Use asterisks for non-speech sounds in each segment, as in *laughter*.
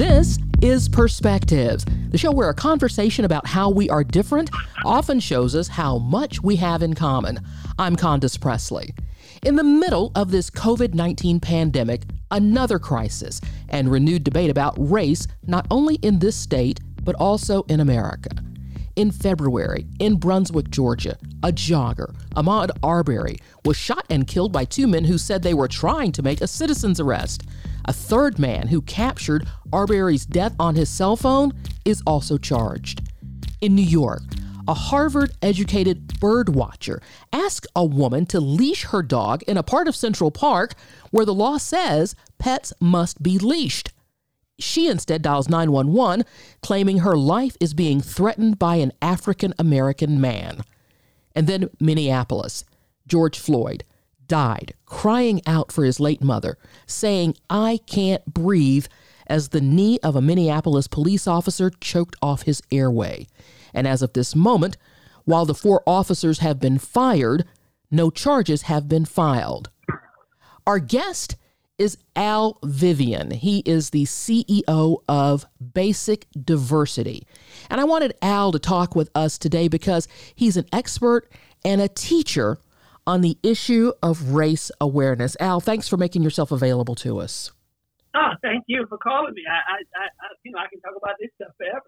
This is Perspectives, the show where a conversation about how we are different often shows us how much we have in common. I'm Condace Pressley. In the middle of this COVID 19 pandemic, another crisis and renewed debate about race, not only in this state, but also in America. In February, in Brunswick, Georgia, a jogger, Ahmaud Arbery, was shot and killed by two men who said they were trying to make a citizen's arrest. A third man who captured Arbery's death on his cell phone is also charged. In New York, a Harvard educated bird watcher asked a woman to leash her dog in a part of Central Park where the law says pets must be leashed. She instead dials 911, claiming her life is being threatened by an African American man. And then Minneapolis. George Floyd died crying out for his late mother, saying, I can't breathe, as the knee of a Minneapolis police officer choked off his airway. And as of this moment, while the four officers have been fired, no charges have been filed. Our guest is Al Vivian. He is the CEO of Basic Diversity. And I wanted Al to talk with us today because he's an expert and a teacher on the issue of race awareness. Al, thanks for making yourself available to us. Oh, thank you for calling me. I, I, I you know, I can talk about this stuff forever.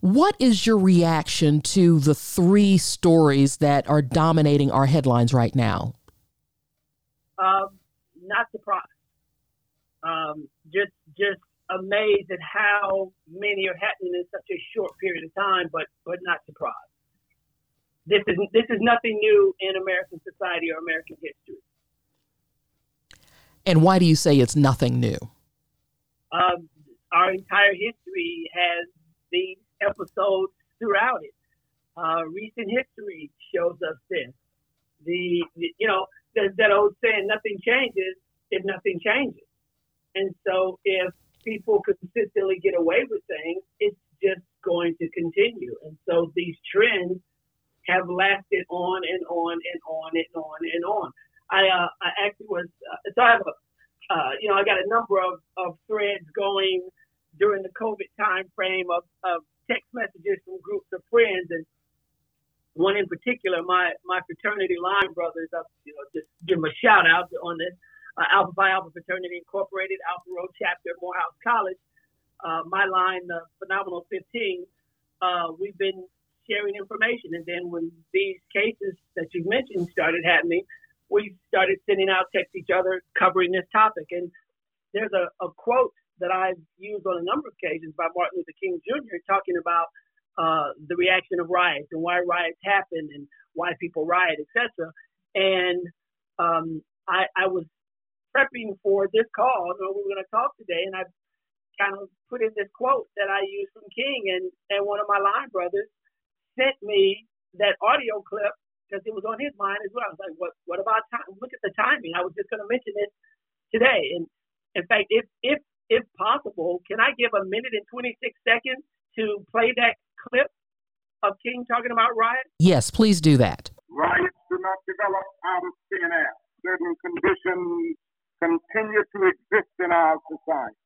What is your reaction to the three stories that are dominating our headlines right now? Um, not surprised um, just just amazed at how many are happening in such a short period of time, but but not surprised. This is this is nothing new in American society or American history. And why do you say it's nothing new? Um, our entire history has these episodes throughout it. Uh, recent history shows us this. The, the you know there's that old saying, "Nothing changes if nothing changes." And so if people consistently get away with things, it's just going to continue. And so these trends have lasted on and on and on and on and on. I, uh, I actually was, uh, so I have a, uh, you know, I got a number of, of threads going during the COVID time frame of, of text messages from groups of friends. And one in particular, my, my fraternity line brothers, I, you know, just give them a shout out on this uh, Alpha Phi Alpha Fraternity Incorporated, Alpha Rho Chapter, Morehouse College. Uh, my line, the Phenomenal 15, uh, we've been sharing information. And then when these cases that you mentioned started happening, we started sending out texts each other covering this topic. And there's a, a quote that I've used on a number of occasions by Martin Luther King Jr. talking about uh, the reaction of riots and why riots happen and why people riot, etc. And um, I, I was prepping for this call, and we were going to talk today, and I kind of put in this quote that I used from King, and and one of my line brothers sent me that audio clip because it was on his mind as well. I was like, what what about time? Look at the timing. I was just going to mention it today, and in fact, if if if possible, can I give a minute and 26 seconds to play that clip of King talking about riots? Yes, please do that. Riots do not develop out of thin air. Certain conditions continue to exist in our society,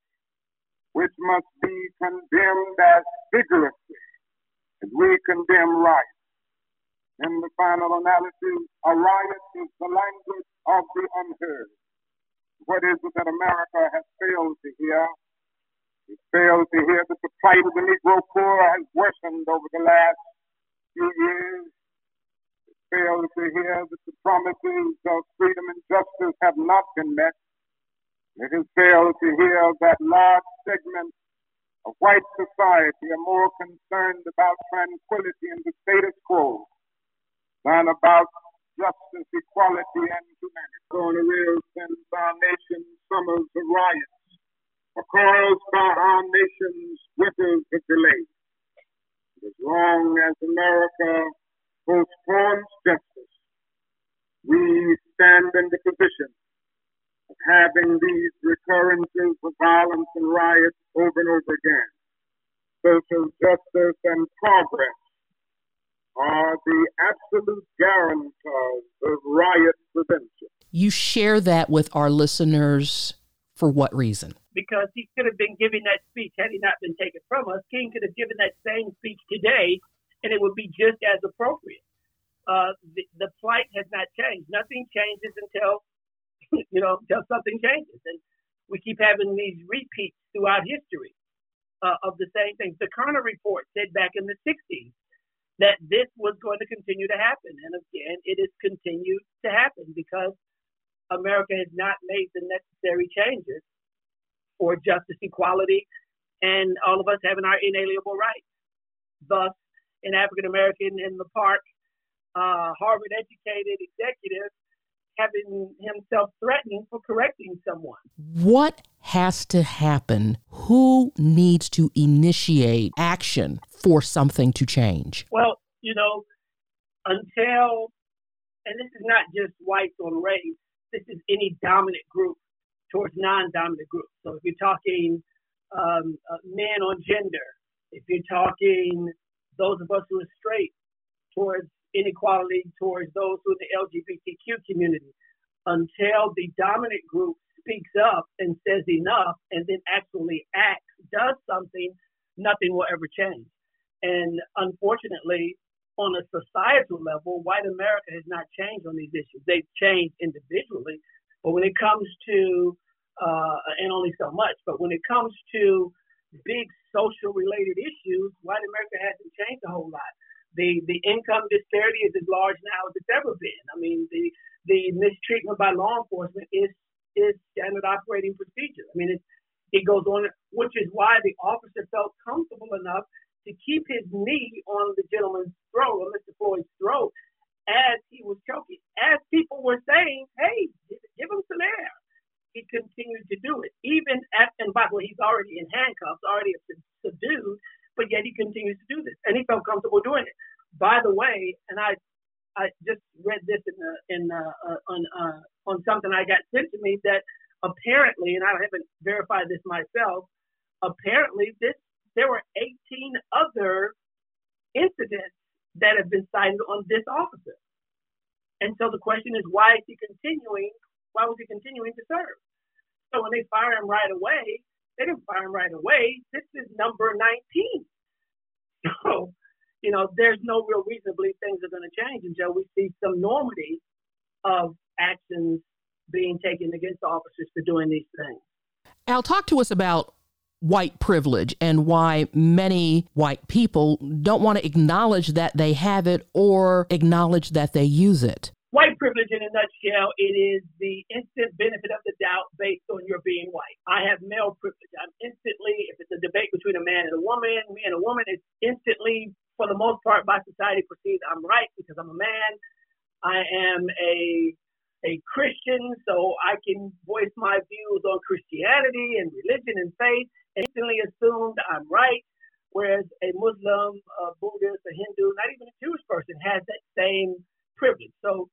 which must be condemned as vigorously as we condemn riots. In the final analysis, a riot is the language of the unheard. What is it that America has failed to hear? It failed to hear that the plight of the Negro poor has worsened over the last few years. It failed to hear that the promises of freedom and justice have not been met. It has failed to hear that large segments of white society are more concerned about tranquility and the status quo than about justice, equality, and humanity. A real sense, our nation's summers of riots caused by our nation's winters of delay. As long as America postpones justice, we stand in the position having these recurrences of violence and riots over and over again. Social justice and progress are the absolute guarantors of riot prevention. You share that with our listeners For what reason? Because he could have been giving that speech had he not been taken from us. King could have given that same speech today, and it would be just as appropriate. Uh, the, the plight has not changed. Nothing changes until *laughs* you know until something changes, and we keep having these repeats throughout history uh, of the same things. The Kerner report said back in the 60s that this was going to continue to happen. And again, it has continued to happen because America has not made the necessary changes for justice, equality, and all of us having our inalienable rights. Thus, an African American in the park, uh, Harvard educated executive having himself threatened for correcting someone. What has to happen? Who needs to initiate action for something to change? Well, you know, until, and this is not just whites on race, this is any dominant group towards non dominant groups. So if you're talking um, uh, men on gender, if you're talking those of us who are straight towards inequality towards those who are the LGBTQ community until the dominant group speaks up and says enough and then actually acts, does something, nothing will ever change. And unfortunately, on a societal level, white America has not changed on these issues. They've changed individually, but when it comes to, uh, and only so much, but when it comes to big social related issues, white America hasn't changed a whole lot the the income disparity is as large now as it's ever been. I mean, the the mistreatment by law enforcement is is standard operating procedure. I mean, it it goes on, which is why the officer felt comfortable enough to keep his knee on the gentleman's throat, or Mr. Floyd's throat, as he was choking. As people were saying, "Hey, give him some air," he continued to do it, even at and by the way, he's already in handcuffs, already yet he continues to do this, and he felt comfortable doing it. By the way, and I, I just read this in the, in uh, uh, on uh, on something I got sent to me that apparently, and I haven't verified this myself, apparently this there were 18 other incidents that have been cited on this officer. And so the question is, why is he continuing? Why was he continuing to serve? So when they fire him right away, they didn't fire him right away. This is number 19. So, you know, there's no real reason to believe things are going to change until we see some normity of actions being taken against officers for doing these things. Al, talk to us about white privilege and why many white people don't want to acknowledge that they have it or acknowledge that they use it. White privilege, in a nutshell, it is the instant benefit of the doubt based on your being white. I have male privilege. I'm instantly, if it's a debate between a man and a woman, me and a woman, it's instantly, for the most part, by society perceived I'm right because I'm a man. I am a a Christian, so I can voice my views on Christianity and religion and faith, and instantly assumed I'm right. Whereas a Muslim, a Buddhist, a Hindu, not even a Jewish person has that same privilege. So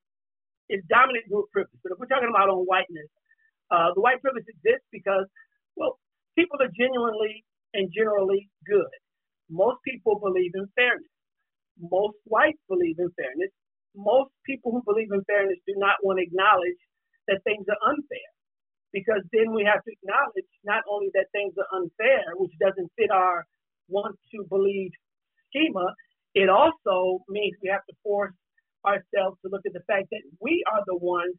it's dominant group privilege. But if we're talking about on whiteness, uh, the white privilege exists because, well, people are genuinely and generally good. Most people believe in fairness. Most whites believe in fairness. Most people who believe in fairness do not want to acknowledge that things are unfair. Because then we have to acknowledge not only that things are unfair, which doesn't fit our want to believe schema, it also means we have to force ourselves to look at the fact that we are the ones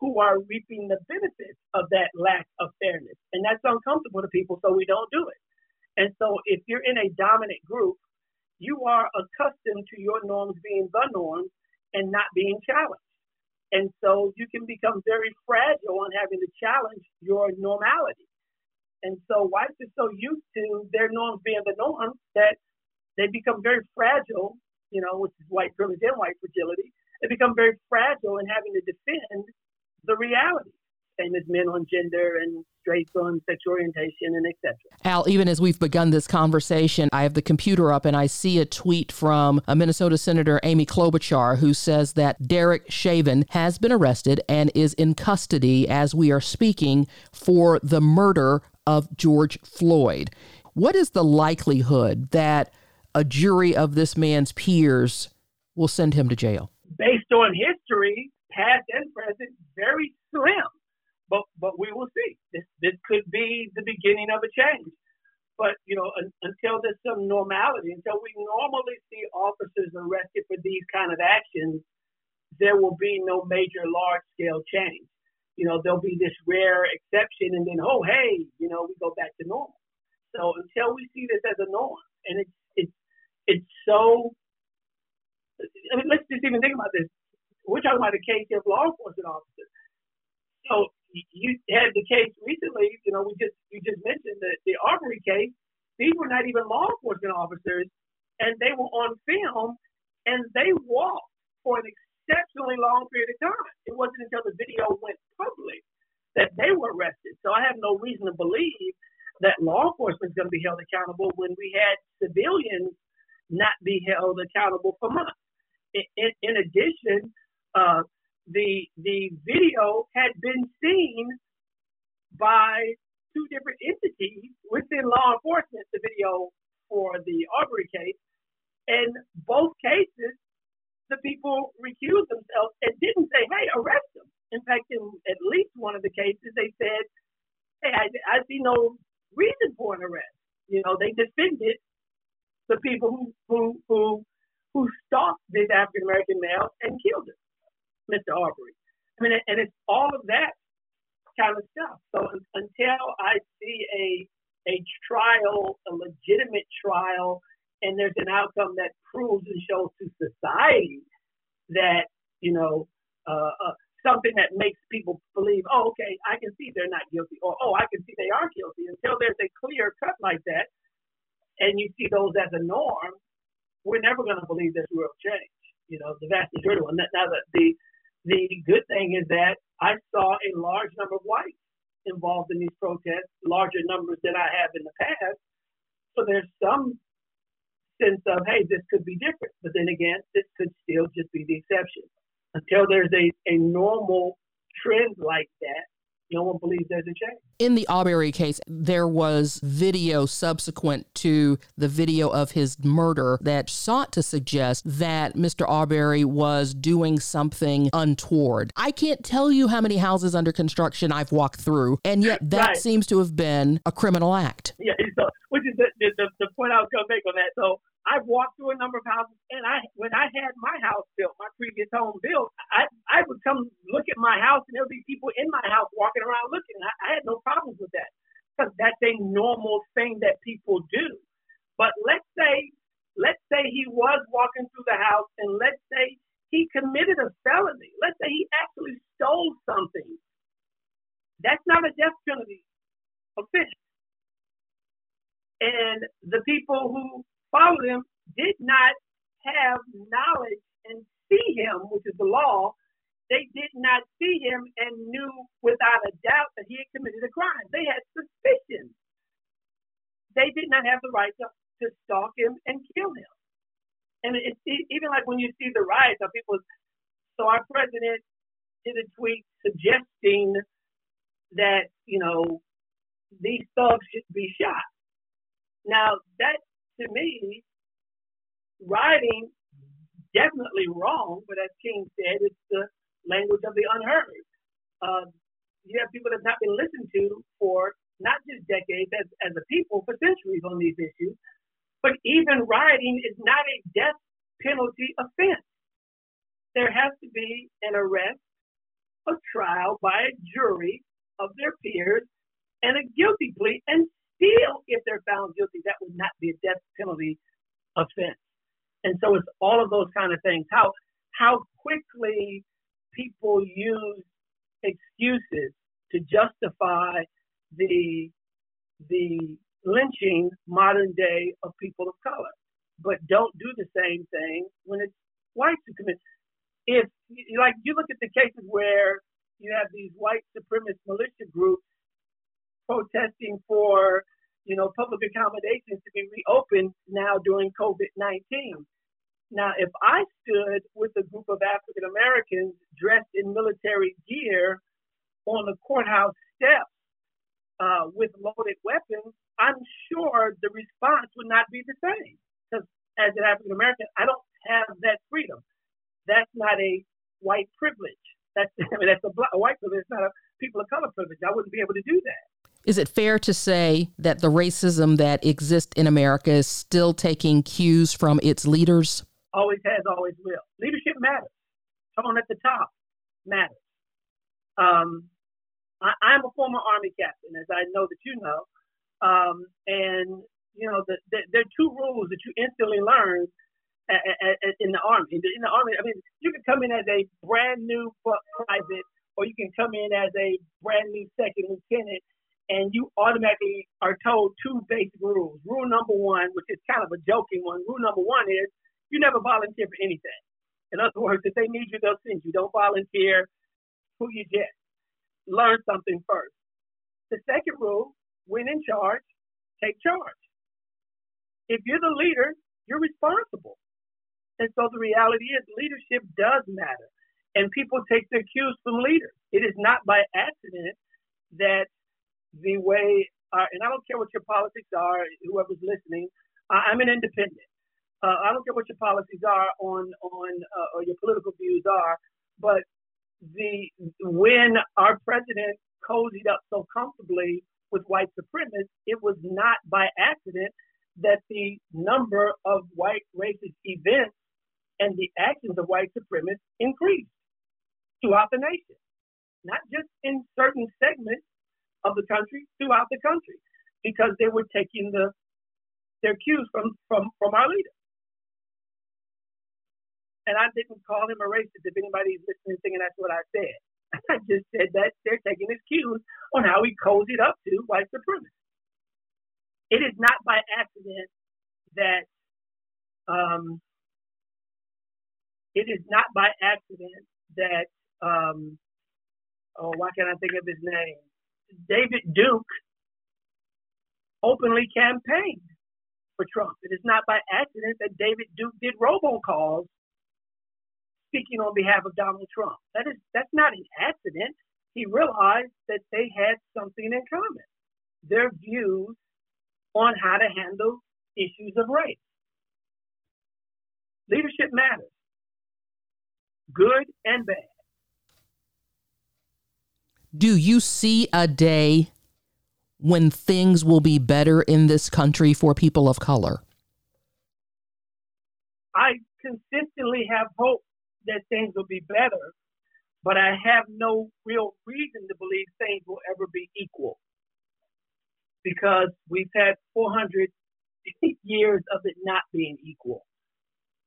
who are reaping the benefits of that lack of fairness. And that's uncomfortable to people, so we don't do it. And so if you're in a dominant group, you are accustomed to your norms being the norms and not being challenged. And so you can become very fragile on having to challenge your normality. And so whites are so used to their norms being the norm that they become very fragile you know, which is white privilege and white fragility, they become very fragile in having to defend the reality. Same as men on gender and straights on sexual orientation and etc. Al, even as we've begun this conversation, I have the computer up and I see a tweet from a Minnesota Senator Amy Klobuchar who says that Derek Chauvin has been arrested and is in custody as we are speaking for the murder of George Floyd. What is the likelihood that a jury of this man's peers will send him to jail? Based on history, past and present, very slim. But but we will see. This this could be the beginning of a change. But you know, un- until there's some normality, until we normally see officers arrested for these kind of actions, there will be no major large scale change. You know, there'll be this rare exception, and then oh hey, you know, we go back to normal. So until we see this as a norm, and it's it's so. I mean, let's just even think about this. We're talking about the case of law enforcement officers. So you had the case recently, you know, we just you just mentioned the, the Arbery case. These were not even law enforcement officers, and they were on film, and they walked for an exceptionally long period of time. It wasn't until the video went public that they were arrested. So I have no reason to believe that law enforcement is going to be held accountable when we had civilians not be held accountable for months. In, in, in addition, uh, the the video had been seen by two different entities within law enforcement. The video for the Arbery case, and both cases, the people recused themselves and didn't say, "Hey, arrest them." In fact, in at least one of the cases, they said, "Hey, I, I see no reason for an arrest." You know, they defended the people who who who who stalked this African American male and killed him. Mr. Arbery. I mean, and it's all of that kind of stuff. So until I see a a trial, a legitimate trial, and there's an outcome that proves and shows to society that you know uh, uh, something that makes people believe, oh, okay, I can see they're not guilty, or oh, I can see they are guilty. Until there's a clear cut like that, and you see those as a norm, we're never going to believe this real change. You know, the vast majority. Now, the, the the good thing is that I saw a large number of whites involved in these protests, larger numbers than I have in the past. So there's some sense of, hey, this could be different. But then again, this could still just be the exception. Until there's a, a normal trend like that, no one believes there's a change. In the Arbery case, there was video subsequent to the video of his murder that sought to suggest that Mr. Arbery was doing something untoward. I can't tell you how many houses under construction I've walked through, and yet that right. seems to have been a criminal act. Yeah, *laughs* so, which is the, the, the point I was going to make on that. So I've walked through a number of houses, and I when I had my house built, my previous home built, I I would come look at my house, and there would be people in my house walking around looking. I, I had no problems with that because that's a normal thing that people do. But let's say let's say he was walking through the house, and let's say he committed a felony. Let's say he actually stole something. That's not a death penalty offense. And the people who followed him did not have knowledge and see him, which is the law. They did not see him and knew without a doubt that he had committed a crime. They had suspicion. They did not have the right to, to stalk him and kill him. And it's even like when you see the riots, of people. So our president did a tweet suggesting that you know these thugs should be shot. Now that to me, writing definitely wrong, but as King said, it's the language of the unheard. Uh, you have people that have not been listened to for not just decades as, as a people, for centuries on these issues. But even rioting is not a death penalty offense. There has to be an arrest, a trial by a jury of their peers, and a guilty plea, and still, if they're found guilty, that would not be a death penalty offense. And so it's all of those kind of things. How how quickly people use excuses to justify the the lynching modern day of people of color, but don't do the same thing when it's whites who commit. If like you look at the cases where you have these white supremacist militia groups protesting for, you know, public accommodations to be reopened now during COVID-19. Now, if I stood with a group of African Americans dressed in military gear on the courthouse steps uh, with loaded weapons, I'm sure the response would not be the same. Because as an African American, I don't have that freedom. That's not a white privilege. That's *laughs* I mean that's a, black, a white privilege. It's not a people of color privilege. I wouldn't be able to do that. Is it fair to say that the racism that exists in America is still taking cues from its leaders? Always has, always will. Leadership matters. Someone at the top matters. Um, I, am a former Army captain, as I know that you know. Um, and, you know, the, the, there are two rules that you instantly learn in the Army. In the Army, I mean, you can come in as a brand new private or you can come in as a brand new second lieutenant and you automatically are told two basic rules. Rule number one, which is kind of a joking one, rule number one is you never volunteer for anything. In other words, if they need you, they'll send you. Don't volunteer. Who you get. Learn something first. The second rule, when in charge, take charge. If you're the leader, you're responsible. And so the reality is leadership does matter. And people take their cues from leaders. It is not by accident that the way, uh, and I don't care what your politics are, whoever's listening, I, am an independent. Uh, I don't care what your policies are on on uh, or your political views are, but the when our president cozied up so comfortably with white supremacists, it was not by accident that the number of white racist events and the actions of white supremacists increased throughout the nation, not just in certain segments of the country throughout the country because they were taking the their cues from from from our leader. And I didn't call him a racist if anybody's listening thinking that's what I said. *laughs* I just said that they're taking his cues on how he cozied up to white supremacy. It is not by accident that um, it is not by accident that um, oh why can't I think of his name? David Duke openly campaigned for Trump. It is not by accident that David Duke did robocalls speaking on behalf of Donald Trump. That is that's not an accident. He realized that they had something in common. Their views on how to handle issues of race. Leadership matters. Good and bad. Do you see a day when things will be better in this country for people of color? I consistently have hope that things will be better, but I have no real reason to believe things will ever be equal because we've had 400 *laughs* years of it not being equal.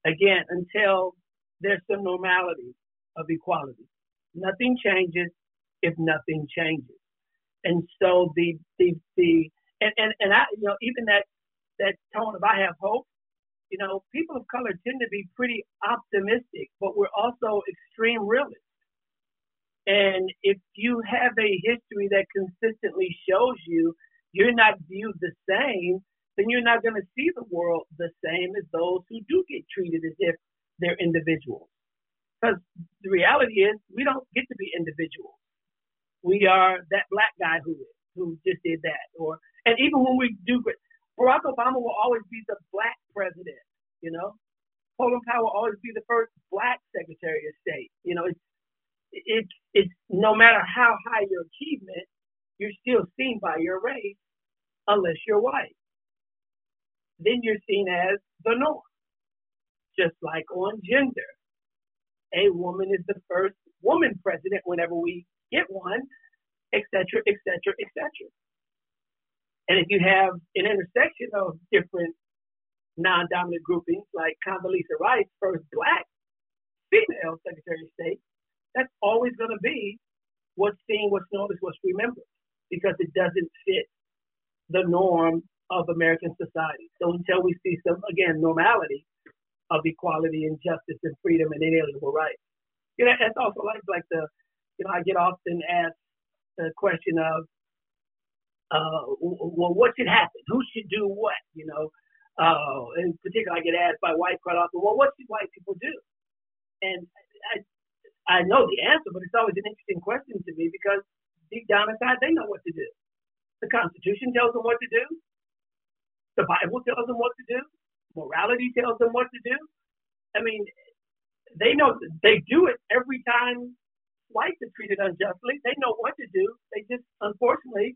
Again, until there's some normality of equality. Nothing changes if nothing changes. And so the the the and, and, and I you know even that that tone of I have hope, you know, people of color tend to be pretty optimistic, but we're also extreme realists. And if you have a history that consistently shows you you're not viewed the same, then you're not going to see the world the same as those who do get treated as if they're individuals. Because the reality is, we don't get to be individuals we are that black guy who who just did that, or and even when we do, Barack Obama will always be the black president. You know, Colin Powell will always be the first black Secretary of State. You know, it's it's it's no matter how high your achievement, you're still seen by your race, unless you're white. Then you're seen as the norm. Just like on gender, a woman is the first woman president whenever we get one, et cetera, et cetera, et cetera. And if you have an intersection of different non-dominant groupings, like Condoleezza Rice, first black female Secretary of State, that's always going to be what's seen, what's noticed, what's remembered, because it doesn't fit the norm of American society. So until we see some, again, normality of equality and justice and freedom and inalienable rights, you know, that's also like like the you know, I get often asked the question of, uh, well, what should happen? Who should do what? You know, uh, in particular, I get asked by white quite often, well, what should white people do? And I, I know the answer, but it's always an interesting question to me because deep down inside, they know what to do. The Constitution tells them what to do. The Bible tells them what to do. Morality tells them what to do. I mean, they know they do it every time whites are treated unjustly. They know what to do. They just unfortunately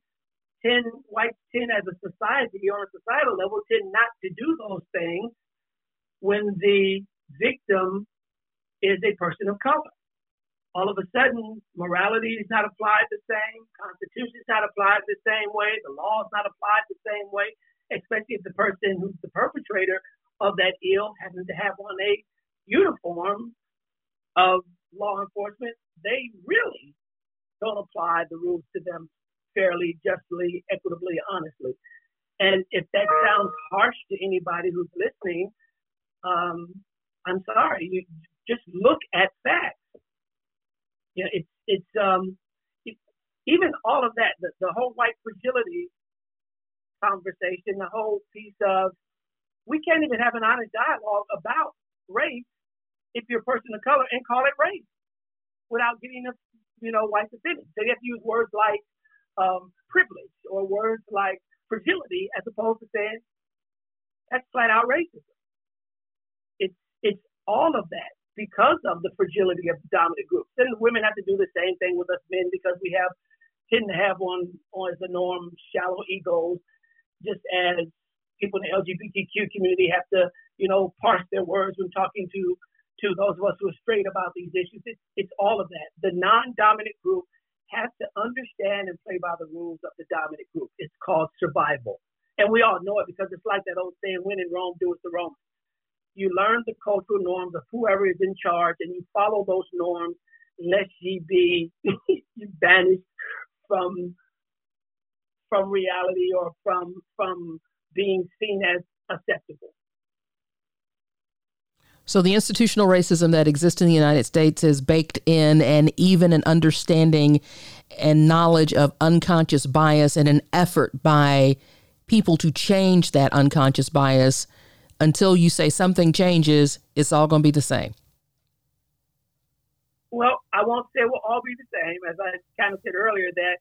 tend whites tend, as a society, on a societal level, tend not to do those things when the victim is a person of color. All of a sudden, morality is not applied the same, constitution is not applied the same way, the law is not applied the same way, especially if the person who's the perpetrator of that ill happens to have on a uniform of law enforcement. They really don't apply the rules to them fairly, justly, equitably, honestly. And if that sounds harsh to anybody who's listening, um, I'm sorry. You just look at facts. You know, it's it's um, it, even all of that, the, the whole white fragility conversation, the whole piece of we can't even have an honest dialogue about race if you're a person of color and call it race without getting a you know white offended. You have to use words like um, privilege or words like fragility as opposed to saying that's flat out racism. It's it's all of that because of the fragility of dominant groups. Then the women have to do the same thing with us men because we have tend to have on on the norm shallow egos, just as people in the LGBTQ community have to, you know, parse their words when talking to to those of us who are straight about these issues. It's, it's all of that. The non-dominant group has to understand and play by the rules of the dominant group. It's called survival. And we all know it because it's like that old saying, when in Rome, do it the Romans. You learn the cultural norms of whoever is in charge and you follow those norms, lest ye be *laughs* banished from from reality or from from being seen as acceptable. So the institutional racism that exists in the United States is baked in and even an understanding and knowledge of unconscious bias and an effort by people to change that unconscious bias until you say something changes, it's all going to be the same. Well, I won't say it will all be the same. As I kind of said earlier, that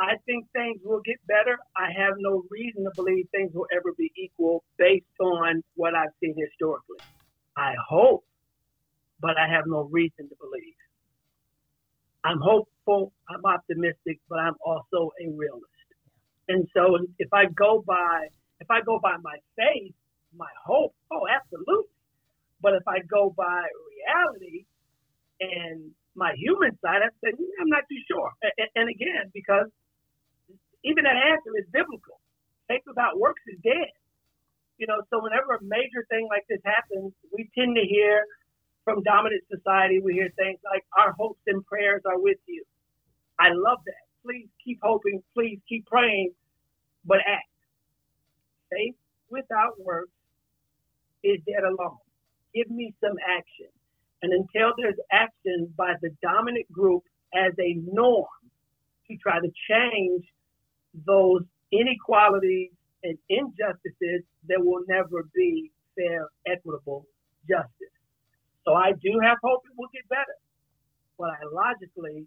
I think things will get better. I have no reason to believe things will ever be equal based on what I've seen historically. I hope, but I have no reason to believe. I'm hopeful, I'm optimistic, but I'm also a realist. And so if I go by if I go by my faith, my hope, oh absolutely. But if I go by reality and my human side, I say mm, I'm not too sure. And, and again, because even that answer is biblical. Faith without works is dead you know, so whenever a major thing like this happens, we tend to hear from dominant society, we hear things like, our hopes and prayers are with you. I love that. Please keep hoping, please keep praying, but act. Faith without works is dead alone. Give me some action. And until there's action by the dominant group as a norm to try to change those inequalities and injustices, there will never be fair, equitable justice. So I do have hope it will get better, but I logically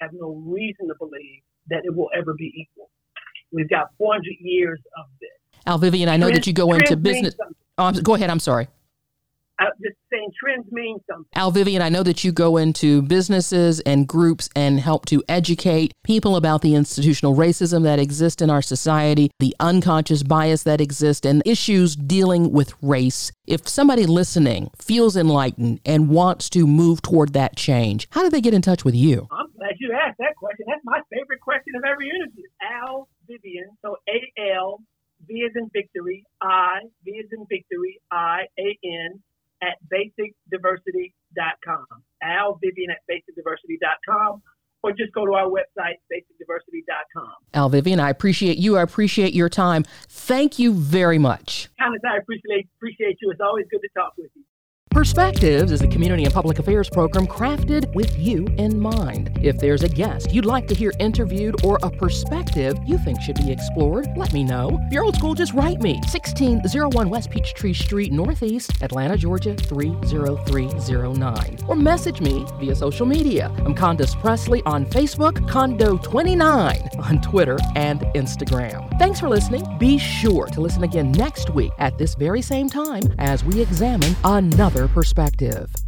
have no reason to believe that it will ever be equal. We've got 400 years of this. Al Vivian, I know trends, that you go into business. Oh, go ahead. I'm sorry. Saying trends mean something. Al Vivian, I know that you go into businesses and groups and help to educate people about the institutional racism that exists in our society, the unconscious bias that exists, and issues dealing with race. If somebody listening feels enlightened and wants to move toward that change, how do they get in touch with you? I'm glad you asked that question. That's my favorite question of every interview. Al Vivian, so A L V is in victory, I, V is in victory, I, A N at basicdiversity.com. Al Vivian at basicdiversity.com or just go to our website, basicdiversity.com. Al Vivian, I appreciate you. I appreciate your time. Thank you very much. Thomas, I appreciate, appreciate you. It's always good to talk with you. Perspectives is a community and public affairs program crafted with you in mind. If there's a guest you'd like to hear interviewed or a perspective you think should be explored, let me know. If you're old school, just write me. 1601 West Peachtree Street, Northeast, Atlanta, Georgia 30309. Or message me via social media. I'm Condace Pressley on Facebook, Condo29 on Twitter and Instagram. Thanks for listening. Be sure to listen again next week at this very same time as we examine another perspective.